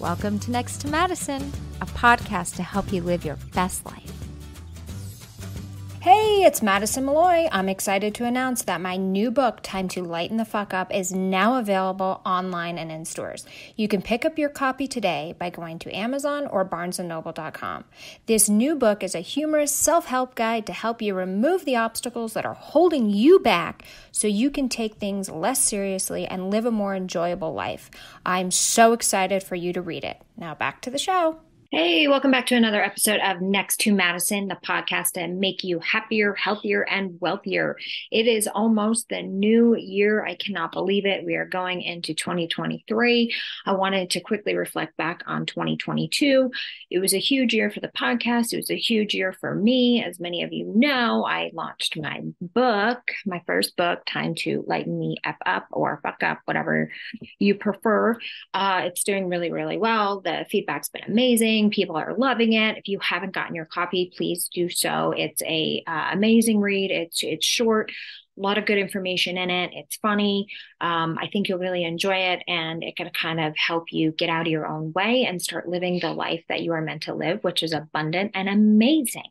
Welcome to Next to Madison, a podcast to help you live your best life. Hey, it's Madison Malloy. I'm excited to announce that my new book, Time to Lighten the Fuck Up, is now available online and in stores. You can pick up your copy today by going to Amazon or barnesandnoble.com. This new book is a humorous self-help guide to help you remove the obstacles that are holding you back so you can take things less seriously and live a more enjoyable life. I'm so excited for you to read it. Now back to the show. Hey, welcome back to another episode of Next to Madison, the podcast to make you happier, healthier, and wealthier. It is almost the new year. I cannot believe it. We are going into 2023. I wanted to quickly reflect back on 2022. It was a huge year for the podcast. It was a huge year for me. As many of you know, I launched my book, my first book, Time to Lighten Me Up Up or Fuck Up, whatever you prefer. Uh, it's doing really, really well. The feedback's been amazing People are loving it. If you haven't gotten your copy, please do so. It's a uh, amazing read. It's it's short a lot of good information in it. It's funny. Um, I think you'll really enjoy it, and it can kind of help you get out of your own way and start living the life that you are meant to live, which is abundant and amazing.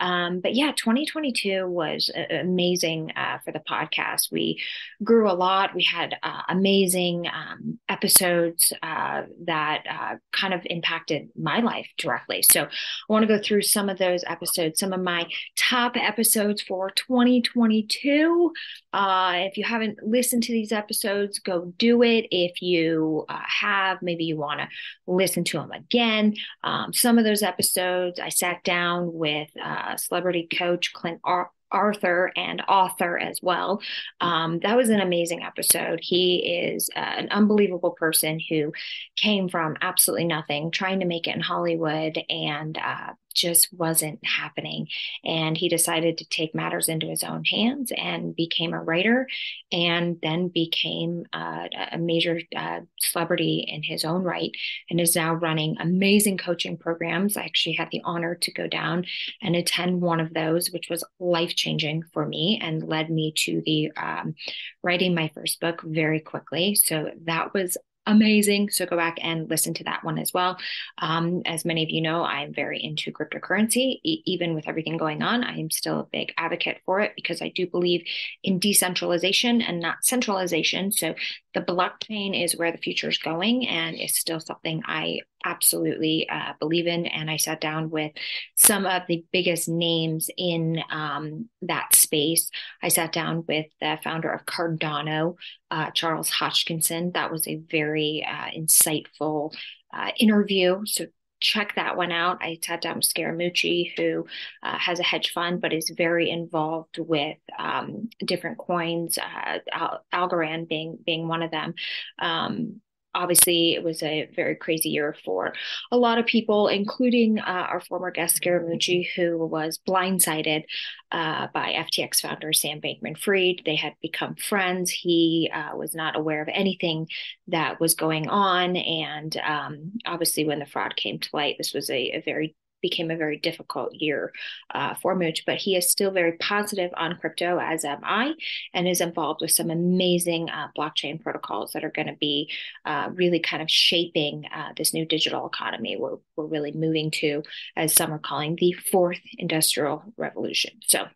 Um, but yeah, 2022 was amazing uh, for the podcast. We grew a lot. We had uh, amazing um, episodes uh, that uh, kind of impacted my life directly. So I want to go through some of those episodes, some of my top episodes for 2022. Uh, if you haven't listened to these episodes, go do it. If you uh, have, maybe you want to listen to them again. Um, some of those episodes, I sat down with uh, celebrity coach Clint Ar- Arthur and author as well. Um, that was an amazing episode. He is uh, an unbelievable person who came from absolutely nothing, trying to make it in Hollywood, and uh, just wasn't happening. And he decided to take matters into his own hands and became a writer and then became a major uh, celebrity in his own right and is now running amazing coaching programs. I actually had the honor to go down and attend one of those, which was life changing for me and led me to the um, writing my first book very quickly. So that was amazing. So go back and listen to that one as well. Um, as many of you know, I'm very into cryptocurrency. E- even with everything going on, I am still a big advocate for it because I do believe in decentralization and not centralization. So the blockchain is where the future is going, and it's still something I absolutely uh, believe in. And I sat down with some of the biggest names in um, that space. I sat down with the founder of Cardano, uh, Charles Hoskinson. That was a very uh, insightful uh, interview. So check that one out. I sat down with Scaramucci, who uh, has a hedge fund but is very involved with um, different coins, uh, Al- Algorand being being one of them. Um, obviously it was a very crazy year for a lot of people, including uh, our former guest Scaramucci, who was blindsided uh, by FTX founder Sam Bankman-Fried. They had become friends. He uh, was not aware of anything that was going on, and um, obviously, when the fraud came to light, this was a, a very became a very difficult year uh, for Mooch, but he is still very positive on crypto, as am I, and is involved with some amazing uh, blockchain protocols that are going to be uh, really kind of shaping uh, this new digital economy we're, we're really moving to, as some are calling the fourth industrial revolution. So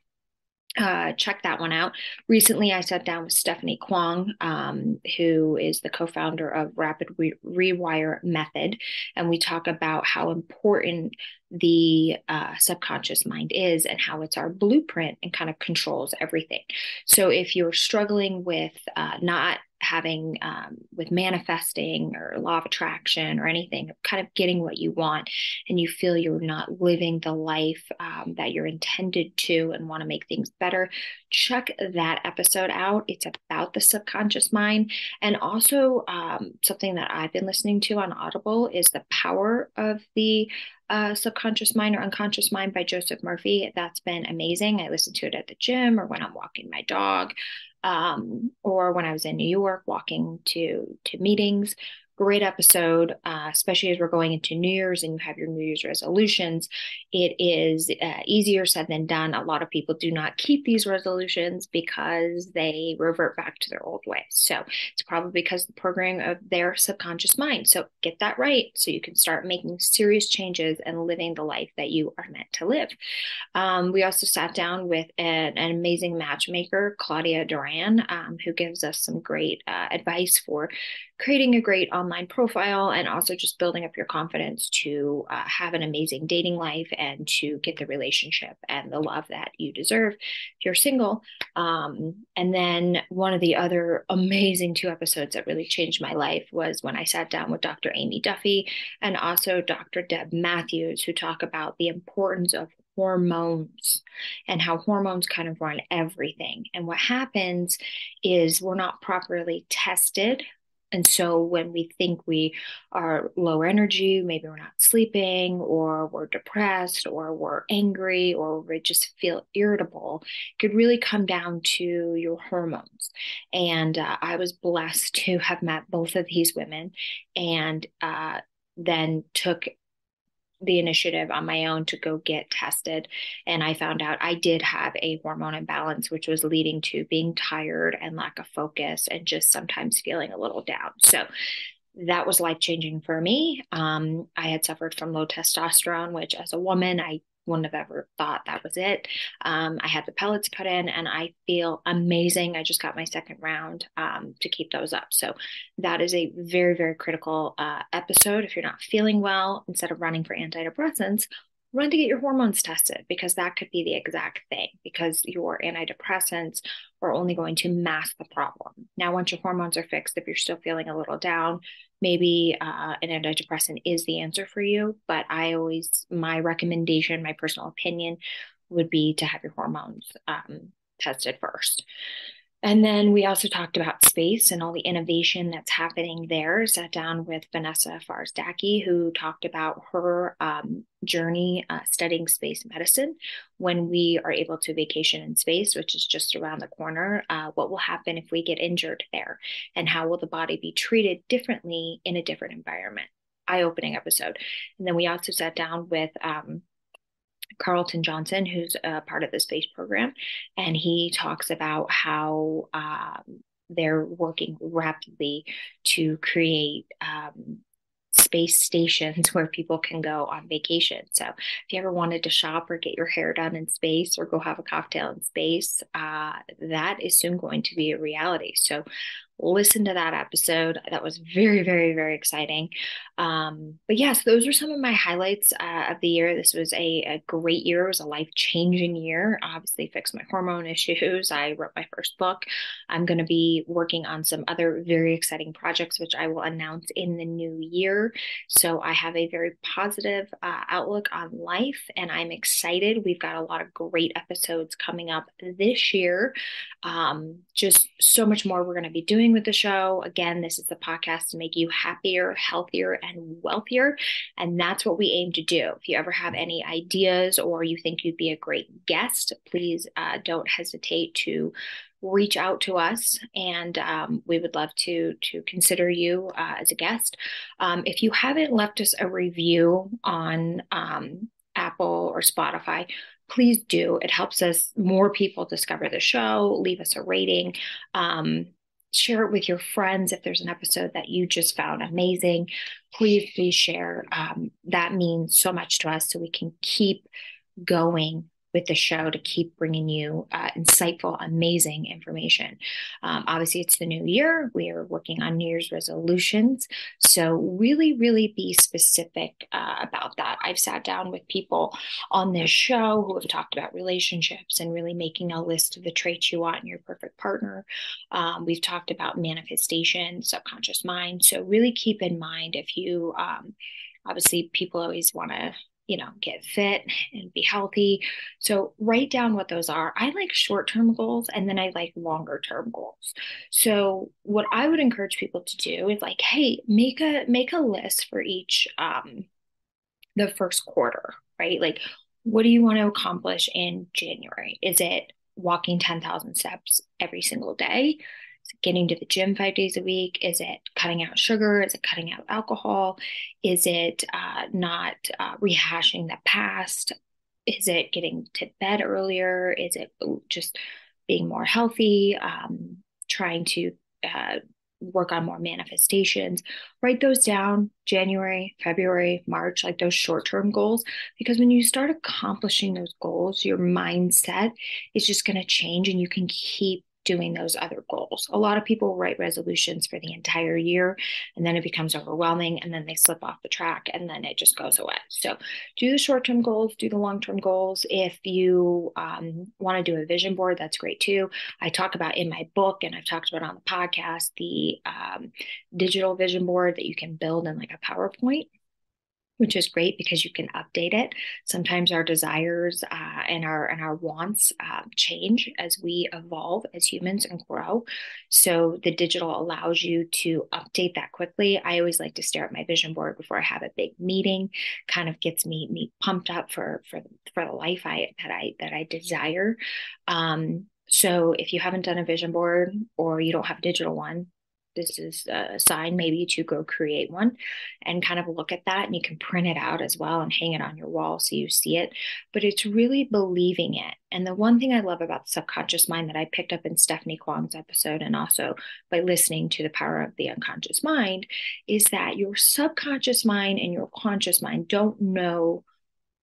uh, check that one out. Recently, I sat down with Stephanie Kwong, um, who is the co founder of Rapid Re- Rewire Method. And we talk about how important the uh, subconscious mind is and how it's our blueprint and kind of controls everything. So if you're struggling with uh, not having um, with manifesting or law of attraction or anything, kind of getting what you want, and you feel you're not living the life um, that you're intended to and want to make things better, check that episode out. It's about the subconscious mind. And also, um, something that I've been listening to on Audible is the power of the uh, Subconscious Mind or Unconscious Mind by Joseph Murphy. That's been amazing. I listen to it at the gym or when I'm walking my dog, um, or when I was in New York walking to to meetings. Great episode, uh, especially as we're going into New Year's and you have your New Year's resolutions. It is uh, easier said than done. A lot of people do not keep these resolutions because they revert back to their old ways. So it's probably because the programming of their subconscious mind. So get that right so you can start making serious changes and living the life that you are meant to live. Um, we also sat down with an, an amazing matchmaker, Claudia Duran, um, who gives us some great uh, advice for creating a great online profile and also just building up your confidence to uh, have an amazing dating life and to get the relationship and the love that you deserve if you're single. Um, and then one of the other amazing two episodes that really changed my life was when I sat down with Dr. Amy Duffy and also Dr. Deb Matthews, who talk about the importance of hormones and how hormones kind of run everything. And what happens is we're not properly tested and so when we think we are low energy, maybe we're not sleeping, or we're depressed, or we're angry, or we just feel irritable, it could really come down to your hormones. And uh, I was blessed to have met both of these women and uh, then took the initiative on my own to go get tested. And I found out I did have a hormone imbalance, which was leading to being tired and lack of focus and just sometimes feeling a little down. So that was life changing for me. Um, I had suffered from low testosterone, which as a woman, I wouldn't have ever thought that was it. Um, I had the pellets put in and I feel amazing. I just got my second round um, to keep those up. So that is a very, very critical uh, episode. If you're not feeling well, instead of running for antidepressants, run to get your hormones tested because that could be the exact thing because your antidepressants are only going to mask the problem. Now, once your hormones are fixed, if you're still feeling a little down, maybe uh, an antidepressant is the answer for you. But I always, my recommendation, my personal opinion would be to have your hormones um, tested first. And then we also talked about space and all the innovation that's happening there. Sat down with Vanessa Farsdaki, who talked about her um, journey uh, studying space medicine. When we are able to vacation in space, which is just around the corner, uh, what will happen if we get injured there? And how will the body be treated differently in a different environment? Eye opening episode. And then we also sat down with um, Carlton Johnson, who's a part of the space program, and he talks about how um, they're working rapidly to create um, space stations where people can go on vacation. So if you ever wanted to shop or get your hair done in space or go have a cocktail in space, uh, that is soon going to be a reality. So listen to that episode. That was very, very, very exciting. Um, but yes, those are some of my highlights uh, of the year. This was a, a great year. It was a life changing year. Obviously, fixed my hormone issues. I wrote my first book. I'm going to be working on some other very exciting projects, which I will announce in the new year. So I have a very positive uh, outlook on life, and I'm excited. We've got a lot of great episodes coming up this year. Um, just so much more we're going to be doing with the show. Again, this is the podcast to make you happier, healthier, and wealthier. And that's what we aim to do. If you ever have any ideas or you think you'd be a great guest, please uh, don't hesitate to reach out to us and um, we would love to to consider you uh, as a guest um, if you haven't left us a review on um, apple or spotify please do. It helps us more people discover the show leave us a rating um, share it with your friends if there's an episode that you just found amazing. Please please share um, that means so much to us so we can keep going with the show to keep bringing you uh, insightful, amazing information. Um, obviously, it's the new year. We are working on New Year's resolutions. So, really, really be specific uh, about that. I've sat down with people on this show who have talked about relationships and really making a list of the traits you want in your perfect partner. Um, we've talked about manifestation, subconscious mind. So, really keep in mind if you, um, obviously, people always want to you know, get fit and be healthy. So write down what those are. I like short-term goals and then I like longer-term goals. So what I would encourage people to do is like, hey, make a make a list for each um the first quarter, right? Like what do you want to accomplish in January? Is it walking 10,000 steps every single day? Getting to the gym five days a week? Is it cutting out sugar? Is it cutting out alcohol? Is it uh, not uh, rehashing the past? Is it getting to bed earlier? Is it just being more healthy? Um, trying to uh, work on more manifestations, write those down January, February, March, like those short term goals. Because when you start accomplishing those goals, your mindset is just going to change and you can keep doing those other goals. A lot of people write resolutions for the entire year and then it becomes overwhelming and then they slip off the track and then it just goes away. So do the short term goals, do the long term goals. If you um, want to do a vision board, that's great too. I talk about in my book and I've talked about on the podcast the um, digital vision board that you can build in like a PowerPoint which is great because you can update it. Sometimes our desires uh, and our and our wants uh, change as we evolve as humans and grow. So the digital allows you to update that quickly. I always like to stare at my vision board before I have a big meeting. Kind of gets me me pumped up for for for the life I that I that I desire. Um, so if you haven't done a vision board or you don't have a digital one, this is a sign maybe to go create one and kind of look at that and you can print it out as well and hang it on your wall so you see it. But it's really believing it. And the one thing i love about the subconscious mind that i picked up in stephanie kwong's episode and also by listening to the power of the unconscious mind is that your subconscious mind and your conscious mind don't know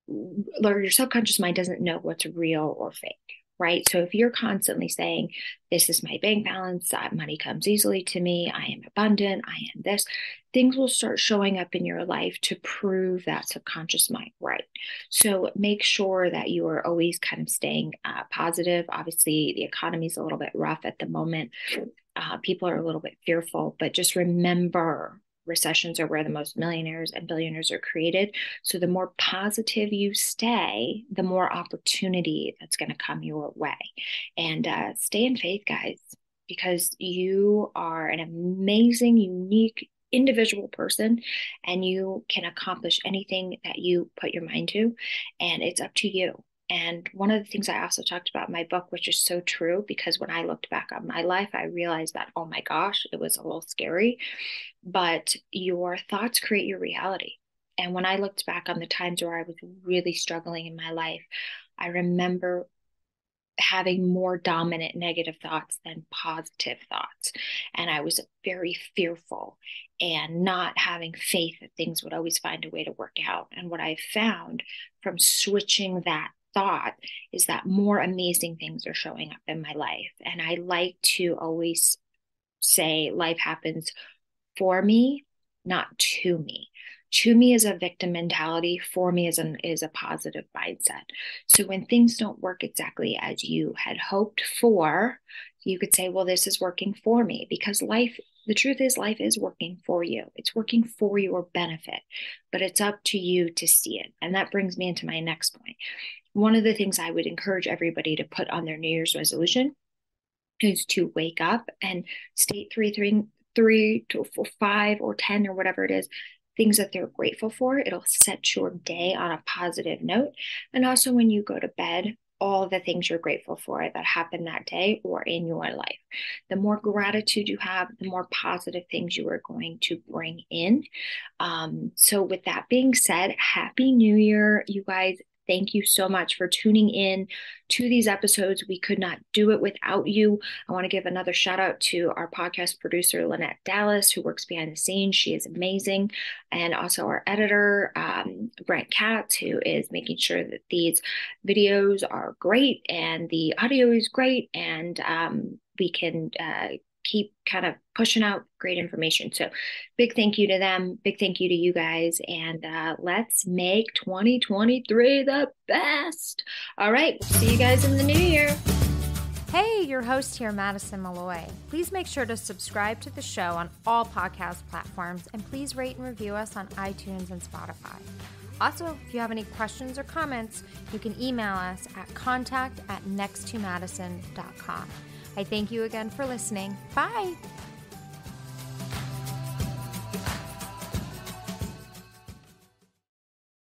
or your subconscious mind doesn't know what's real or fake right? So if you're constantly saying, This is my bank balance, that money comes easily to me, I am abundant, I am this, things will start showing up in your life to prove that subconscious mind right. So make sure that you are always kind of staying uh, positive. Obviously, the economy is a little bit rough at the moment. Uh, people are a little bit fearful, but just remember recessions are where the most millionaires and billionaires are created. So the more positive you stay, the more opportunity that's going to come your way. And uh, stay in faith, guys, because you are an amazing, unique, individual person and you can accomplish anything that you put your mind to. And it's up to you. And one of the things I also talked about in my book, which is so true, because when I looked back on my life, I realized that, oh my gosh, it was a little scary. But your thoughts create your reality. And when I looked back on the times where I was really struggling in my life, I remember having more dominant negative thoughts than positive thoughts. And I was very fearful and not having faith that things would always find a way to work out. And what I found from switching that thought is that more amazing things are showing up in my life. And I like to always say life happens for me, not to me. To me is a victim mentality. For me is an is a positive mindset. So when things don't work exactly as you had hoped for, you could say, well, this is working for me because life the truth is life is working for you it's working for your benefit but it's up to you to see it and that brings me into my next point one of the things I would encourage everybody to put on their New Year's resolution is to wake up and state three, three, three to four, five or 10 or whatever it is, things that they're grateful for. It'll set your day on a positive note. And also when you go to bed, all the things you're grateful for that happened that day or in your life. The more gratitude you have, the more positive things you are going to bring in. Um, so, with that being said, Happy New Year, you guys. Thank you so much for tuning in to these episodes. We could not do it without you. I want to give another shout out to our podcast producer, Lynette Dallas, who works behind the scenes. She is amazing. And also our editor, um, Brent Katz, who is making sure that these videos are great and the audio is great and um, we can uh, keep kind of pushing out great information. So, big thank you to them. Big thank you to you guys. And uh, let's make 2023 the best. All right. See you guys in the new year. Hey, your host here, Madison Malloy. Please make sure to subscribe to the show on all podcast platforms and please rate and review us on iTunes and Spotify. Also, if you have any questions or comments, you can email us at contact at nexttomadison.com. I thank you again for listening. Bye.